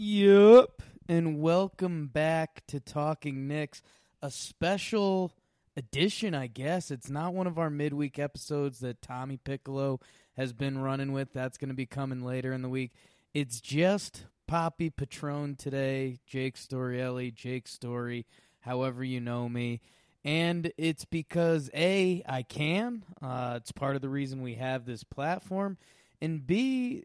Yup. And welcome back to Talking Knicks, a special edition, I guess. It's not one of our midweek episodes that Tommy Piccolo has been running with. That's going to be coming later in the week. It's just Poppy Patron today, Jake Storielli, Jake Story, however you know me. And it's because A, I can. Uh, it's part of the reason we have this platform. And B,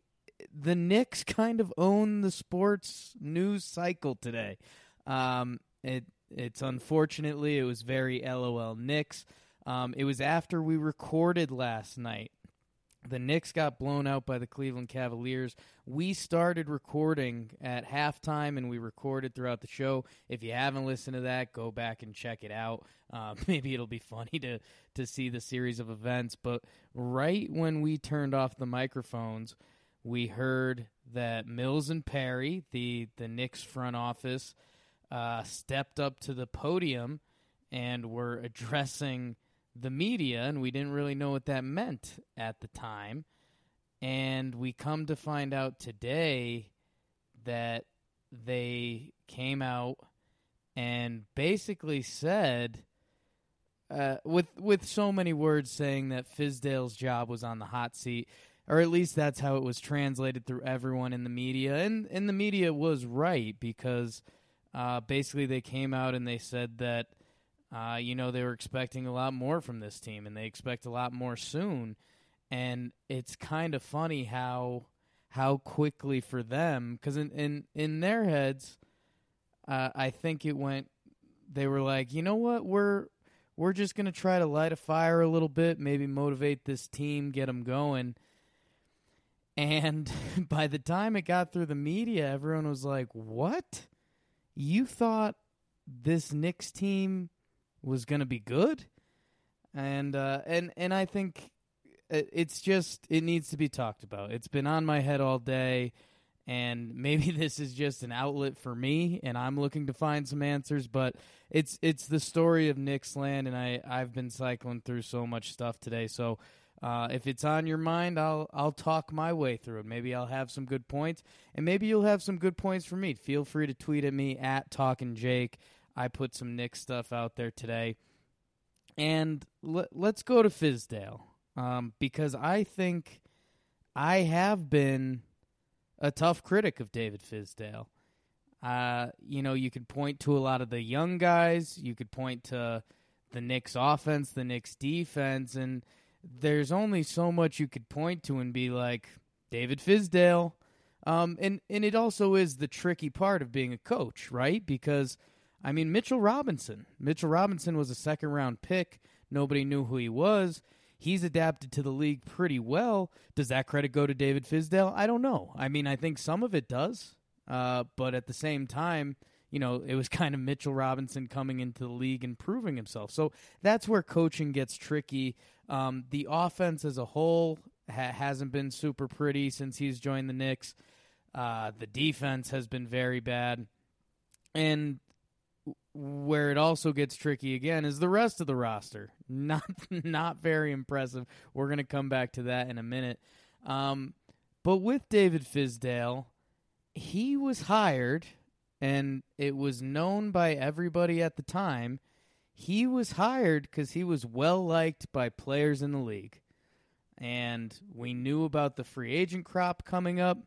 the Knicks kind of own the sports news cycle today. Um, it it's unfortunately it was very LOL Knicks. Um, it was after we recorded last night. The Knicks got blown out by the Cleveland Cavaliers. We started recording at halftime and we recorded throughout the show. If you haven't listened to that, go back and check it out. Uh, maybe it'll be funny to, to see the series of events. But right when we turned off the microphones, we heard that Mills and Perry, the, the Knicks front office, uh, stepped up to the podium and were addressing the media, and we didn't really know what that meant at the time. And we come to find out today that they came out and basically said, uh, with with so many words, saying that Fizdale's job was on the hot seat, or at least that's how it was translated through everyone in the media, and and the media was right because uh, basically they came out and they said that uh, you know they were expecting a lot more from this team, and they expect a lot more soon, and it's kind of funny how how quickly for them because in, in in their heads, uh, I think it went. They were like, you know what, we're we're just gonna try to light a fire a little bit, maybe motivate this team, get them going. And by the time it got through the media, everyone was like, "What? You thought this Knicks team was going to be good?" And uh, and and I think it's just it needs to be talked about. It's been on my head all day, and maybe this is just an outlet for me, and I'm looking to find some answers. But it's it's the story of Knicks land, and I I've been cycling through so much stuff today, so. Uh, if it's on your mind, I'll I'll talk my way through it. Maybe I'll have some good points, and maybe you'll have some good points for me. Feel free to tweet at me at Talking Jake. I put some Nick stuff out there today, and l- let's go to Fizdale um, because I think I have been a tough critic of David Fizdale. Uh, you know, you could point to a lot of the young guys. You could point to the Knicks offense, the Knicks defense, and there's only so much you could point to and be like David Fizdale. Um, and and it also is the tricky part of being a coach, right? Because I mean Mitchell Robinson. Mitchell Robinson was a second round pick. Nobody knew who he was. He's adapted to the league pretty well. Does that credit go to David Fizdale? I don't know. I mean, I think some of it does. Uh, but at the same time, you know, it was kind of Mitchell Robinson coming into the league and proving himself. So that's where coaching gets tricky. Um, the offense as a whole ha- hasn't been super pretty since he's joined the Knicks. Uh, the defense has been very bad. And where it also gets tricky again is the rest of the roster. Not not very impressive. We're going to come back to that in a minute. Um, but with David Fizdale, he was hired and it was known by everybody at the time – he was hired because he was well liked by players in the league. And we knew about the free agent crop coming up.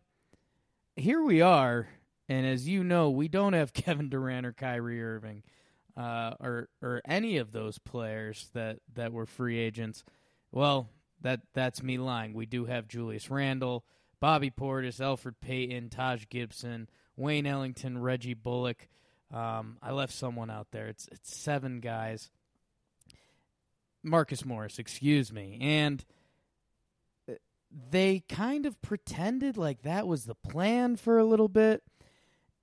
Here we are, and as you know, we don't have Kevin Durant or Kyrie Irving, uh, or or any of those players that, that were free agents. Well, that that's me lying. We do have Julius Randle, Bobby Portis, Elfrid Payton, Taj Gibson, Wayne Ellington, Reggie Bullock. Um, I left someone out there. It's it's seven guys. Marcus Morris, excuse me, and uh, they kind of pretended like that was the plan for a little bit,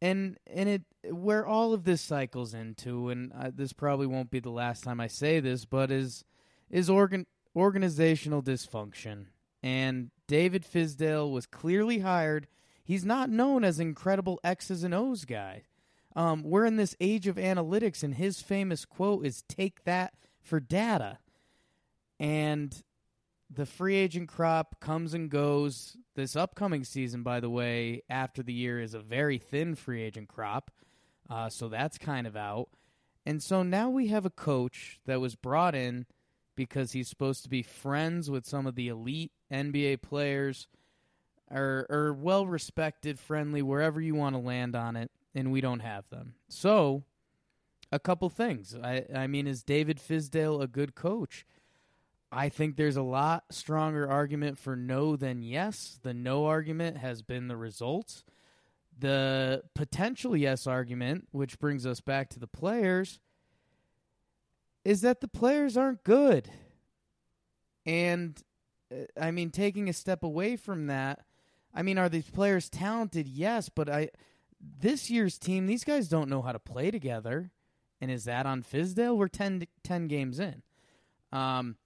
and and it where all of this cycles into, and uh, this probably won't be the last time I say this, but is is organ organizational dysfunction. And David Fizdale was clearly hired. He's not known as incredible X's and O's guy. Um, we're in this age of analytics, and his famous quote is "Take that for data." And the free agent crop comes and goes. This upcoming season, by the way, after the year is a very thin free agent crop. Uh, so that's kind of out. And so now we have a coach that was brought in because he's supposed to be friends with some of the elite NBA players or, or well respected, friendly, wherever you want to land on it, and we don't have them. So, a couple things. I, I mean, is David Fizdale a good coach? I think there's a lot stronger argument for no than yes. The no argument has been the results. The potential yes argument, which brings us back to the players, is that the players aren't good. And uh, I mean, taking a step away from that, I mean, are these players talented? Yes, but I this year's team, these guys don't know how to play together. And is that on Fizdale? We're 10, 10 games in. Um,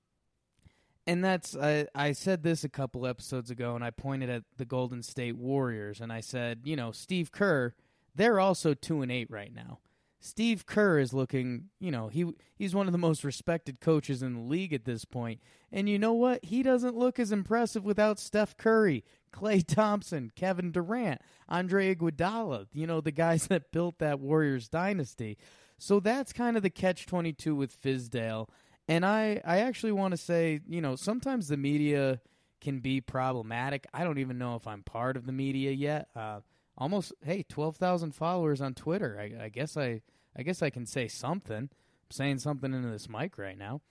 and that's I, I said this a couple episodes ago and i pointed at the golden state warriors and i said you know steve kerr they're also 2 and 8 right now steve kerr is looking you know he he's one of the most respected coaches in the league at this point and you know what he doesn't look as impressive without steph curry klay thompson kevin durant andre iguodala you know the guys that built that warriors dynasty so that's kind of the catch 22 with fizdale and I, I actually want to say, you know, sometimes the media can be problematic. I don't even know if I'm part of the media yet. Uh, almost, hey, twelve thousand followers on Twitter. I, I guess I, I guess I can say something. I'm saying something into this mic right now.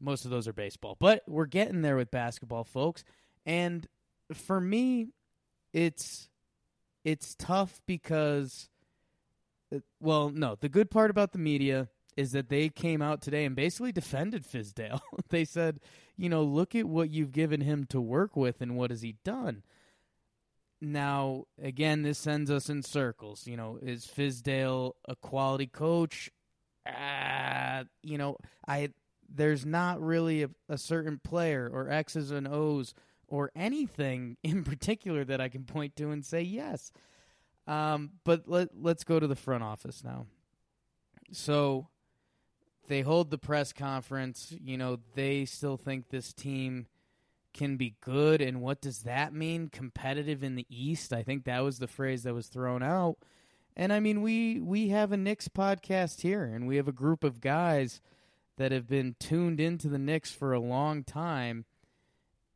Most of those are baseball, but we're getting there with basketball, folks. And for me, it's it's tough because, uh, well, no, the good part about the media is that they came out today and basically defended Fizdale. they said, you know, look at what you've given him to work with and what has he done. Now, again, this sends us in circles. You know, is Fizdale a quality coach? Uh, you know, I there's not really a, a certain player or X's and O's or anything in particular that I can point to and say yes. Um, but let let's go to the front office now. So they hold the press conference. You know, they still think this team can be good. And what does that mean? Competitive in the East? I think that was the phrase that was thrown out. And I mean, we we have a Knicks podcast here, and we have a group of guys that have been tuned into the Knicks for a long time,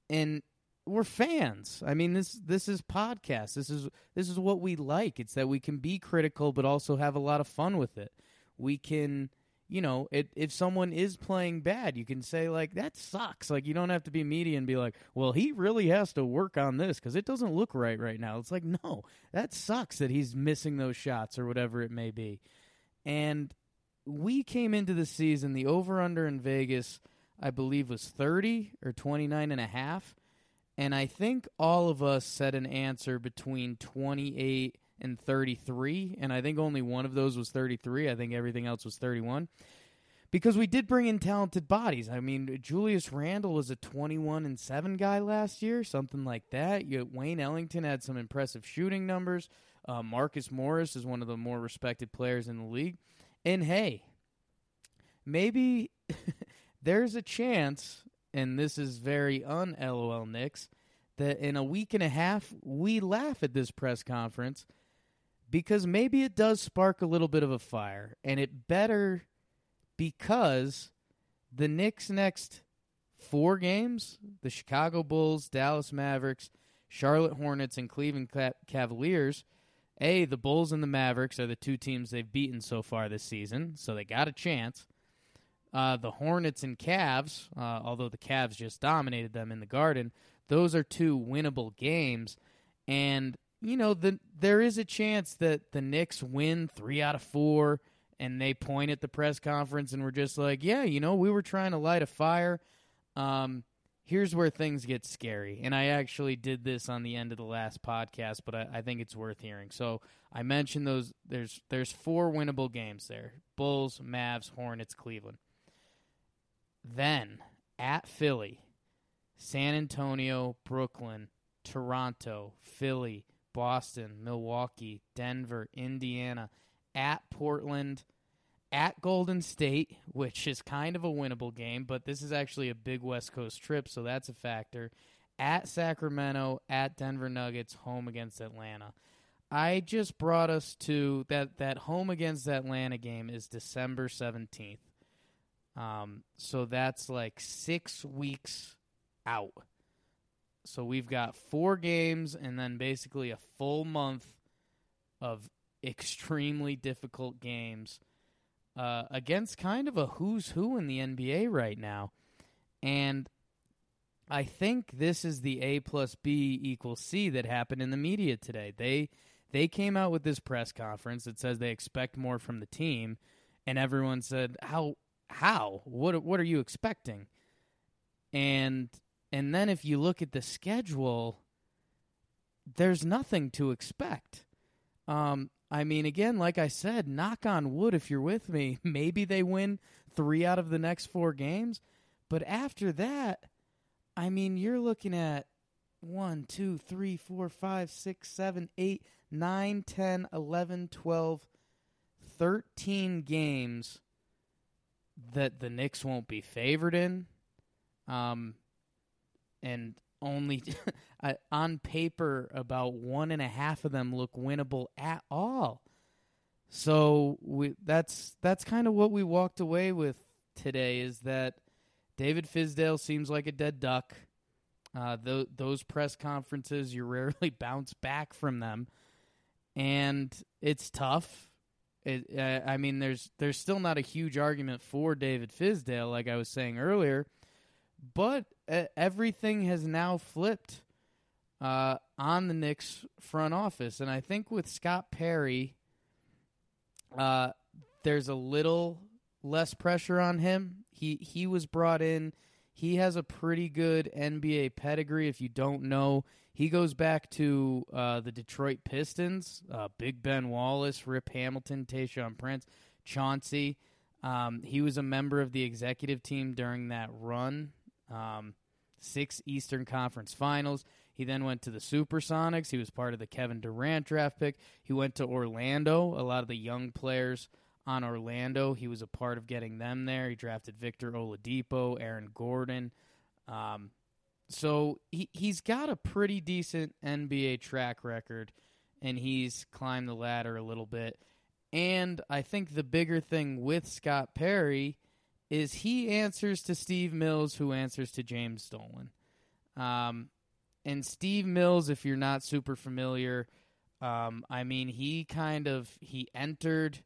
and we're fans. I mean, this this is podcast. This is this is what we like. It's that we can be critical, but also have a lot of fun with it. We can you know, it, if someone is playing bad, you can say like that sucks. Like you don't have to be media and be like, well, he really has to work on this because it doesn't look right right now. It's like no, that sucks that he's missing those shots or whatever it may be. And we came into the season the over under in Vegas, I believe was 30 or 29 and a half. And I think all of us said an answer between 28 and 33, and I think only one of those was 33. I think everything else was 31. Because we did bring in talented bodies. I mean, Julius Randle was a 21 and 7 guy last year, something like that. You, Wayne Ellington had some impressive shooting numbers. Uh, Marcus Morris is one of the more respected players in the league. And hey, maybe there's a chance, and this is very un LOL Knicks, that in a week and a half we laugh at this press conference because maybe it does spark a little bit of a fire, and it better because the Knicks' next four games the Chicago Bulls, Dallas Mavericks, Charlotte Hornets, and Cleveland Cavaliers. A, the Bulls and the Mavericks are the two teams they've beaten so far this season, so they got a chance. Uh, the Hornets and Cavs, uh, although the Cavs just dominated them in the Garden, those are two winnable games. And you know, the there is a chance that the Knicks win three out of four, and they point at the press conference and we're just like, yeah, you know, we were trying to light a fire. Um, here's where things get scary. And I actually did this on the end of the last podcast, but I, I think it's worth hearing. So I mentioned those. There's there's four winnable games there: Bulls, Mavs, Hornets, Cleveland. Then at Philly, San Antonio, Brooklyn, Toronto, Philly, Boston, Milwaukee, Denver, Indiana, at Portland, at Golden State, which is kind of a winnable game, but this is actually a big West Coast trip, so that's a factor. At Sacramento, at Denver Nuggets, home against Atlanta. I just brought us to that that home against Atlanta game is December 17th. Um, so that's like 6 weeks out. So we've got 4 games and then basically a full month of extremely difficult games uh, against kind of a who's who in the NBA right now. And I think this is the A plus B equals C that happened in the media today. They they came out with this press conference that says they expect more from the team, and everyone said, "How? How? What? What are you expecting?" And and then if you look at the schedule, there's nothing to expect. Um, I mean, again, like I said, knock on wood if you're with me. Maybe they win three out of the next four games. But after that, I mean, you're looking at one, two, three, four, five, six, seven, eight, nine, ten, eleven, twelve, thirteen games that the Knicks won't be favored in. Um, and only on paper about one and a half of them look winnable at all. So we, that's that's kind of what we walked away with today is that David Fizdale seems like a dead duck. Uh, th- those press conferences, you rarely bounce back from them, and it's tough. It, uh, I mean, there's there's still not a huge argument for David Fizdale, like I was saying earlier, but uh, everything has now flipped uh, on the Knicks front office, and I think with Scott Perry, uh, there's a little less pressure on him. He he was brought in. He has a pretty good NBA pedigree. If you don't know, he goes back to uh, the Detroit Pistons, uh, Big Ben Wallace, Rip Hamilton, Tayshaun Prince, Chauncey. Um, he was a member of the executive team during that run. Um, six Eastern Conference Finals. He then went to the Supersonics. He was part of the Kevin Durant draft pick. He went to Orlando. A lot of the young players on Orlando, he was a part of getting them there. He drafted Victor Oladipo, Aaron Gordon. Um, so he he's got a pretty decent NBA track record, and he's climbed the ladder a little bit. And I think the bigger thing with Scott Perry is he answers to Steve Mills, who answers to James Dolan. Um, and Steve Mills, if you're not super familiar, um, I mean, he kind of he entered.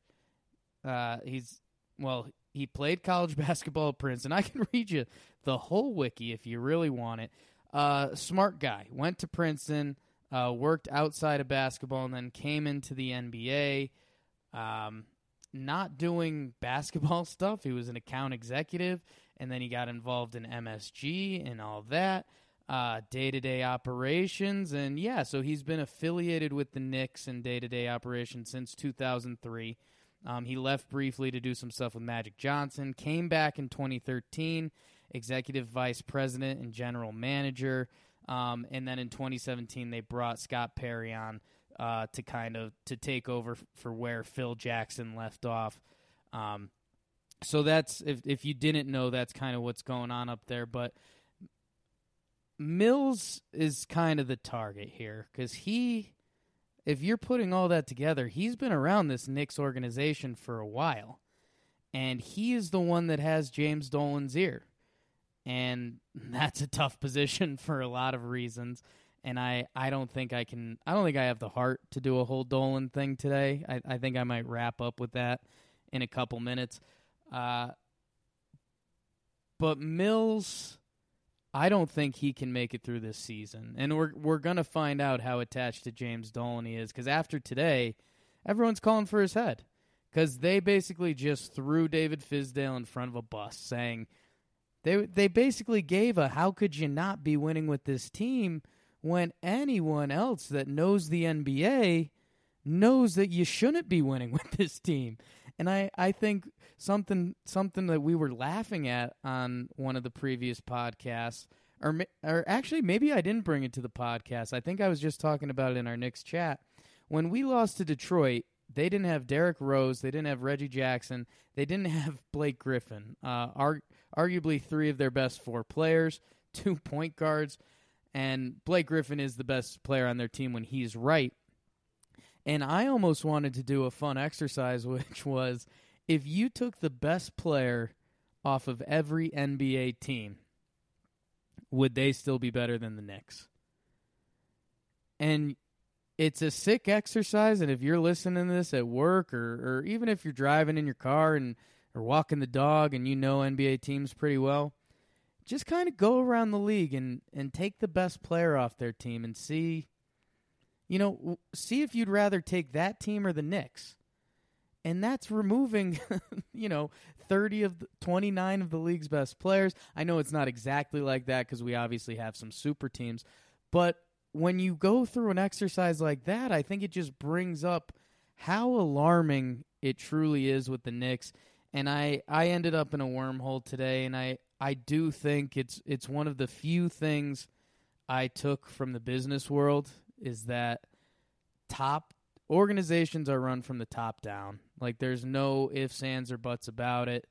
Uh, he's well, he played college basketball at Princeton. I can read you the whole wiki if you really want it. Uh, smart guy went to Princeton, uh, worked outside of basketball, and then came into the NBA. Um, not doing basketball stuff. He was an account executive, and then he got involved in MSG and all that day to day operations. And yeah, so he's been affiliated with the Knicks in day to day operations since 2003. Um, he left briefly to do some stuff with Magic Johnson, came back in 2013, executive vice president and general manager. Um, and then in 2017, they brought Scott Perry on uh, to kind of to take over for where Phil Jackson left off. Um, so that's if if you didn't know, that's kind of what's going on up there. But Mills is kind of the target here because he, if you're putting all that together, he's been around this Knicks organization for a while, and he is the one that has James Dolan's ear, and that's a tough position for a lot of reasons. And I, I don't think I can. I don't think I have the heart to do a whole Dolan thing today. I, I think I might wrap up with that in a couple minutes. Uh, but Mills I don't think he can make it through this season, and we're we're gonna find out how attached to James Dolan he is because after today, everyone's calling for his head because they basically just threw David Fizdale in front of a bus, saying They they basically gave a how could you not be winning with this team when anyone else that knows the NBA knows that you shouldn't be winning with this team. And I, I think something something that we were laughing at on one of the previous podcasts or or actually maybe I didn't bring it to the podcast. I think I was just talking about it in our Knicks chat. When we lost to Detroit, they didn't have Derrick Rose, they didn't have Reggie Jackson, they didn't have Blake Griffin. Uh, ar- arguably three of their best four players, two point guards, and Blake Griffin is the best player on their team when he's right. And I almost wanted to do a fun exercise, which was if you took the best player off of every NBA team, would they still be better than the Knicks? And it's a sick exercise, and if you're listening to this at work or, or even if you're driving in your car and or walking the dog and you know NBA teams pretty well, just kind of go around the league and, and take the best player off their team and see you know, see if you'd rather take that team or the Knicks. And that's removing, you know, 30 of the, 29 of the league's best players. I know it's not exactly like that because we obviously have some super teams. But when you go through an exercise like that, I think it just brings up how alarming it truly is with the Knicks. And I, I ended up in a wormhole today, and I, I do think it's it's one of the few things I took from the business world is that top organizations are run from the top down. Like there's no ifs, ands, or buts about it.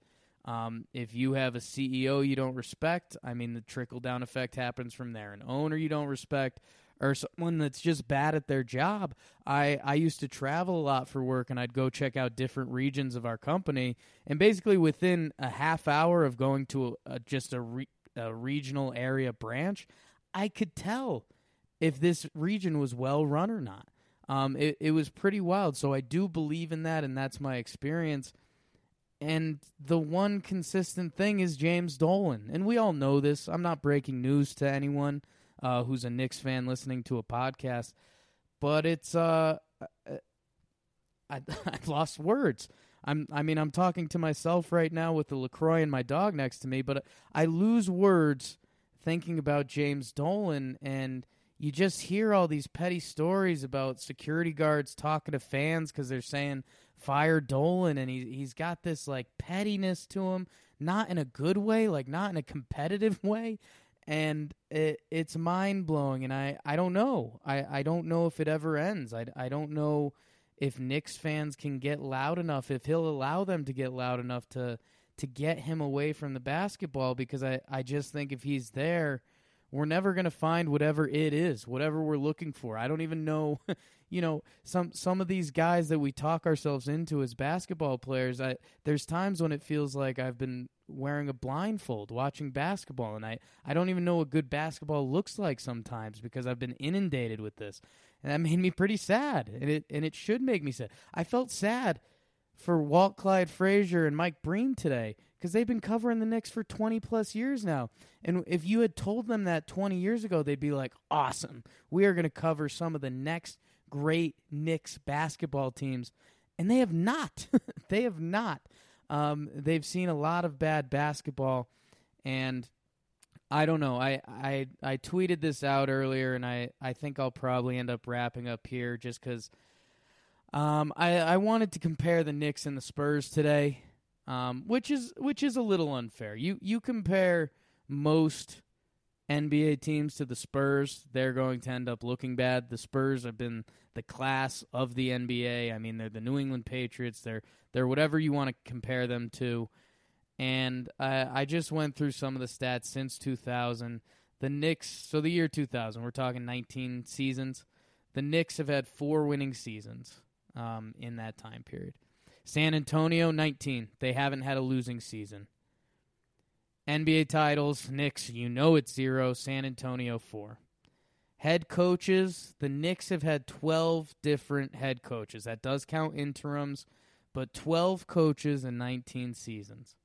Um, if you have a CEO you don't respect, I mean the trickle down effect happens from there. An owner you don't respect, or someone that's just bad at their job. I I used to travel a lot for work, and I'd go check out different regions of our company, and basically within a half hour of going to a, a, just a, re, a regional area branch, I could tell if this region was well run or not. Um, it, it was pretty wild. So I do believe in that, and that's my experience. And the one consistent thing is James Dolan. And we all know this. I'm not breaking news to anyone uh, who's a Knicks fan listening to a podcast. But it's, uh, I, I've lost words. I'm, I mean, I'm talking to myself right now with the LaCroix and my dog next to me, but I lose words thinking about James Dolan and – you just hear all these petty stories about security guards talking to fans because they're saying fire Dolan, and he he's got this like pettiness to him, not in a good way, like not in a competitive way, and it, it's mind blowing. And I I don't know, I I don't know if it ever ends. I I don't know if Knicks fans can get loud enough, if he'll allow them to get loud enough to to get him away from the basketball, because I I just think if he's there we're never going to find whatever it is, whatever we're looking for. I don't even know, you know, some some of these guys that we talk ourselves into as basketball players. I there's times when it feels like I've been wearing a blindfold watching basketball and I I don't even know what good basketball looks like sometimes because I've been inundated with this. And that made me pretty sad. And it and it should make me sad. I felt sad for Walt Clyde Frazier and Mike Breen today because they've been covering the Knicks for 20 plus years now. And if you had told them that 20 years ago, they'd be like, awesome. We are going to cover some of the next great Knicks basketball teams. And they have not. they have not. Um, they've seen a lot of bad basketball. And I don't know. I, I, I tweeted this out earlier, and I, I think I'll probably end up wrapping up here just because. Um, I, I wanted to compare the Knicks and the Spurs today um, which is which is a little unfair. You you compare most NBA teams to the Spurs, they're going to end up looking bad. The Spurs have been the class of the NBA. I mean, they're the New England Patriots. They're they're whatever you want to compare them to. And I, I just went through some of the stats since 2000. The Knicks, so the year 2000, we're talking 19 seasons. The Knicks have had four winning seasons um, in that time period. San Antonio 19. They haven't had a losing season. NBA titles, Knicks, you know it's zero. San Antonio 4. Head coaches, the Knicks have had 12 different head coaches. That does count interims, but 12 coaches in 19 seasons.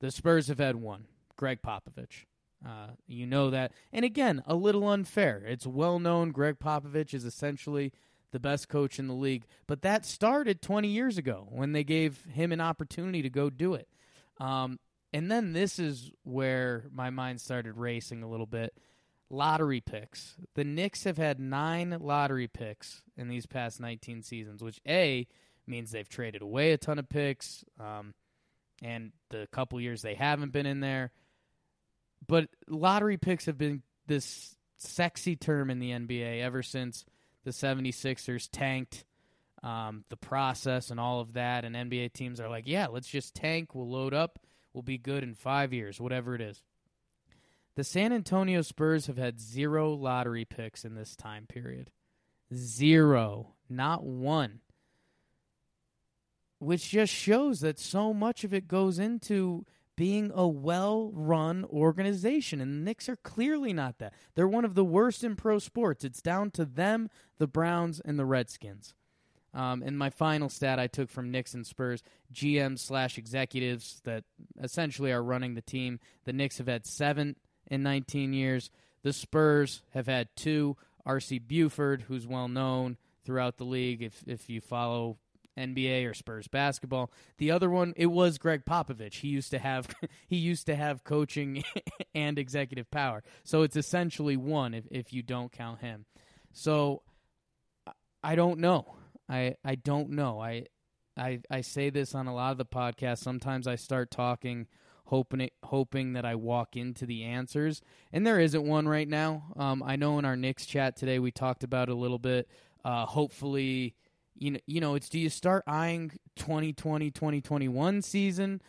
The Spurs have had one, Gregg Popovich. Uh, you know that. And again, a little unfair. It's well known Gregg Popovich is essentially the best coach in the league. But that started 20 years ago when they gave him an opportunity to go do it. Um, and then this is where my mind started racing a little bit. Lottery picks. The Knicks have had nine lottery picks in these past 19 seasons, which A means they've traded away a ton of picks, um, and the couple years they haven't been in there. But lottery picks have been this sexy term in the NBA ever since the 76ers tanked um, the process and all of that. And NBA teams are like, yeah, let's just tank. We'll load up. We'll be good in five years, whatever it is. The San Antonio Spurs have had zero lottery picks in this time period. Zero. Not one. Which just shows that so much of it goes into being a well run organization. And the Knicks are clearly not that. They're one of the worst in pro sports. It's down to them, the Browns, and the Redskins. Um, and my final stat I took from Knicks and Spurs GM slash executives that essentially are running the team. The Knicks have had seven in 19 years. The Spurs have had two. R.C. Buford, who's well known throughout the league, if if you follow NBA or Spurs basketball. The other one, it was Gregg Popovich. He used to have he used to have coaching and executive power. So it's essentially one if if you don't count him. So I don't know. I I don't know. I I I say this on a lot of the podcasts. Sometimes I start talking hoping it, hoping that I walk into the answers, and there isn't one right now. Um, I know in our Knicks chat today we talked about a little bit. Uh, hopefully, you know, you know, it's do you start eyeing 2020 2021 season?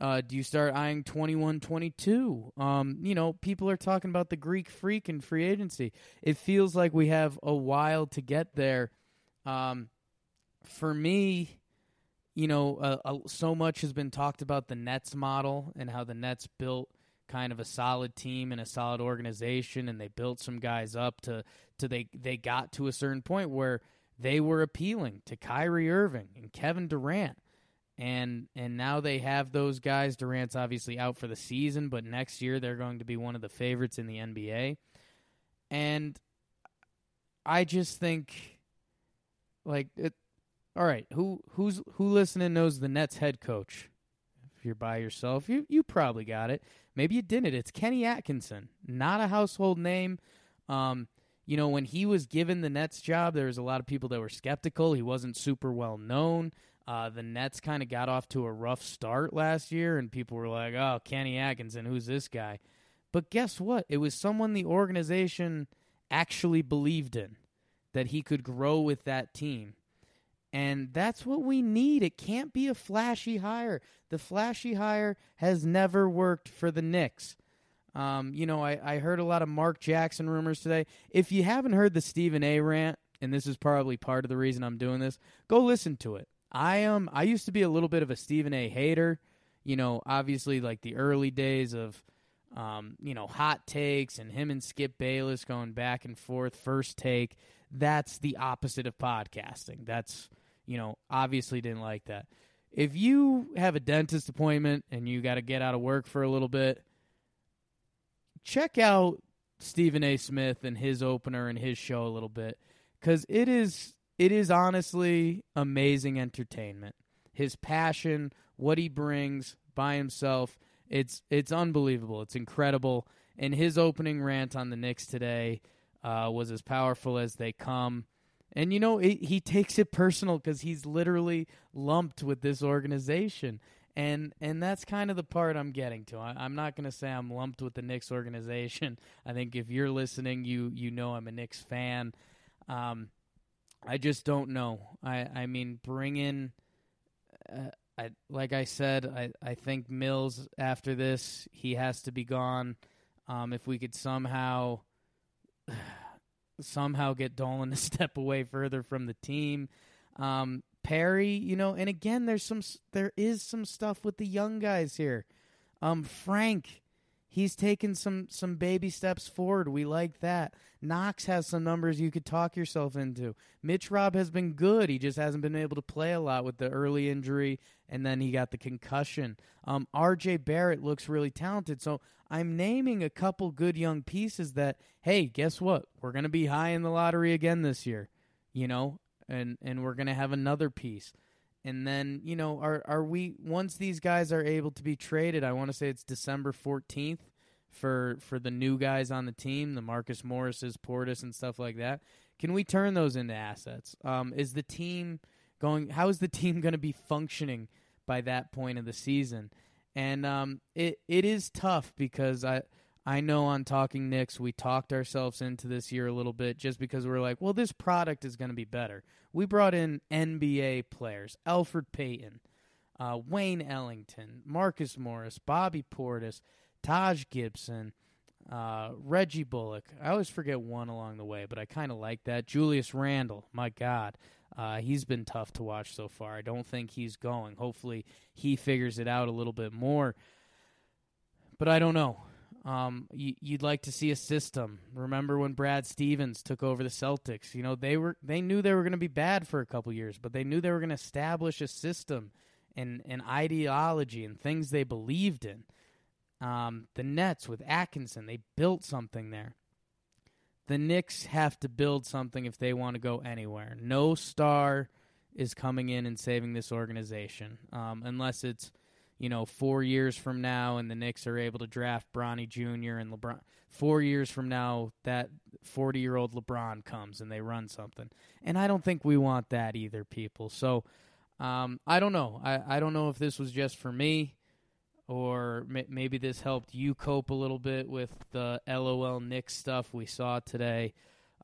Uh, do you start eyeing 21 22? Um, you know, people are talking about the Greek freak and free agency. It feels like we have a while to get there. Um, for me, you know, uh, uh, so much has been talked about the Nets model and how the Nets built kind of a solid team and a solid organization, and they built some guys up to to they they got to a certain point where they were appealing to Kyrie Irving and Kevin Durant. And and now they have those guys. Durant's obviously out for the season, but next year they're going to be one of the favorites in the NBA. And I just think like it, all right, who who's who listening knows the Nets head coach? If you're by yourself, you you probably got it. Maybe you didn't. It's Kenny Atkinson, not a household name. Um, you know, when he was given the Nets job, there was a lot of people that were skeptical. He wasn't super well known. Uh, the Nets kind of got off to a rough start last year, and people were like, "Oh, Kenny Atkinson, who's this guy?" But guess what? It was someone the organization actually believed in that he could grow with that team. And that's what we need. It can't be a flashy hire. The flashy hire has never worked for the Knicks. Um, you know, I, I heard a lot of Mark Jackson rumors today. If you haven't heard the Stephen A rant, and this is probably part of the reason I'm doing this, go listen to it. I um I used to be a little bit of a Stephen A hater. You know, obviously like the early days of um, you know, hot takes and him and Skip Bayless going back and forth, first take. That's the opposite of podcasting. That's you know, obviously didn't like that. If you have a dentist appointment and you got to get out of work for a little bit, check out Stephen A. Smith and his opener and his show a little bit because it is it is honestly amazing entertainment. His passion, what he brings by himself, it's it's unbelievable. It's incredible. And his opening rant on the Knicks today uh, was as powerful as they come. And you know, it, he takes it personal because he's literally lumped with this organization. And and that's kind of the part I'm getting to. I, am not going to say I'm lumped with the Knicks organization. I think if you're listening, you you know I'm a Knicks fan. Um, I just don't know. I I mean, bring in. Uh, I like I said, I I think Mills after this he has to be gone. Um, if we could somehow somehow get Dolan to step away further from the team. Um, Perry, you know, and again, there's some there is some stuff with the young guys here. Um, Frank, he's taken some some baby steps forward. We like that. Knox has some numbers you could talk yourself into. Mitch Rob has been good. He just hasn't been able to play a lot with the early injury, and then he got the concussion. Um, R.J. Barrett looks really talented. So I'm naming a couple good young pieces that, hey, guess what? We're to be high in the lottery again this year, you know, and and we're to have another piece. And then, you know, are are we once these guys are able to be traded, I want to say it's December 14th for for the new guys on the team, the Marcus Morrises, Portis and stuff like that. Can we turn those into assets? Um, is the team going how is the team going to be functioning by that point of the season? And um, it it is tough because I I know on Talking Knicks we talked ourselves into this year a little bit just because we are like, well, this product is going to be better. We brought in NBA players, Elfrid Payton, uh, Wayne Ellington, Marcus Morris, Bobby Portis, Taj Gibson, uh, Reggie Bullock. I always forget one along the way, but I kind of like that. Julius Randle, my God. Uh, he's been tough to watch so far. I don't think he's going. Hopefully, he figures it out a little bit more. But I don't know. Um, you, would like to see a system. Remember when Brad Stevens took over the Celtics? You know they were they knew they were going to be bad for a couple years, but they knew they were going to establish a system and an ideology and things they believed in. Um, the Nets with Atkinson, they built something there. The Knicks have to build something if they want to go anywhere. No star is coming in and saving this organization um, unless it's you know, four years from now, and the Knicks are able to draft Bronny Jr. and LeBron. Four years from now, that forty-year-old LeBron comes and they run something, and I don't think we want that either, people. So, um, I don't know. I I don't know if this was just for me, or m- maybe this helped you cope a little bit with the LOL Knicks stuff we saw today.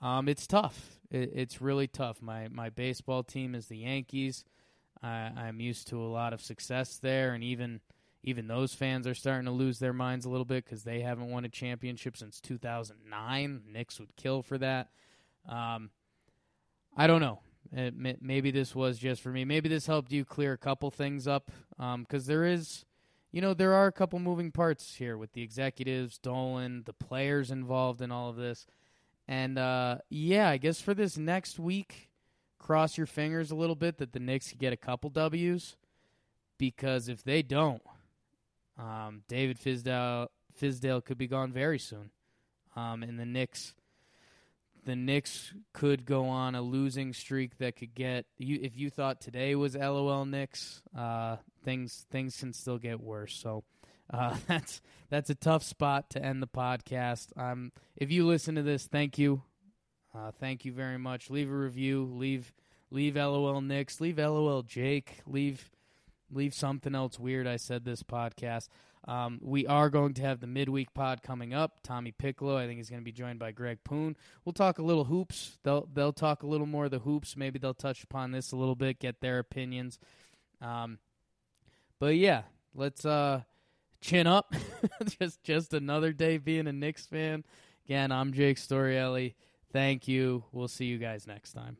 Um, it's tough. It, it's really tough. My my baseball team is the Yankees. I, I'm used to a lot of success there, and even even those fans are starting to lose their minds a little bit because they haven't won a championship since 2009. Knicks would kill for that. Um, I don't know. It, maybe this was just for me. Maybe this helped you clear a couple things up because um, there is, you know, there are a couple moving parts here with the executives, Dolan, the players involved in all of this. And uh, yeah, I guess for this next week, cross your fingers a little bit that the Knicks get a couple W's because if they don't, um, David Fizdale could be gone very soon, um, and the Knicks the Knicks could go on a losing streak that could get you. If you thought today was LOL Knicks, uh, things things can still get worse. So. Uh, that's that's a tough spot to end the podcast. Um, if you listen to this, thank you. Uh, thank you very much. Leave a review. Leave leave LOL Knicks. Leave LOL Jake. Leave leave something else weird I said this podcast. Um, we are going to have the midweek pod coming up. Tommy Piccolo, I think, is going to be joined by Greg Poon. We'll talk a little hoops. They'll they'll talk a little more of the hoops. Maybe they'll touch upon this a little bit, get their opinions. Um, but yeah, let's uh, chin up. just just another day being a Knicks fan. Again, I'm Jake Storielli. Thank you. We'll see you guys next time.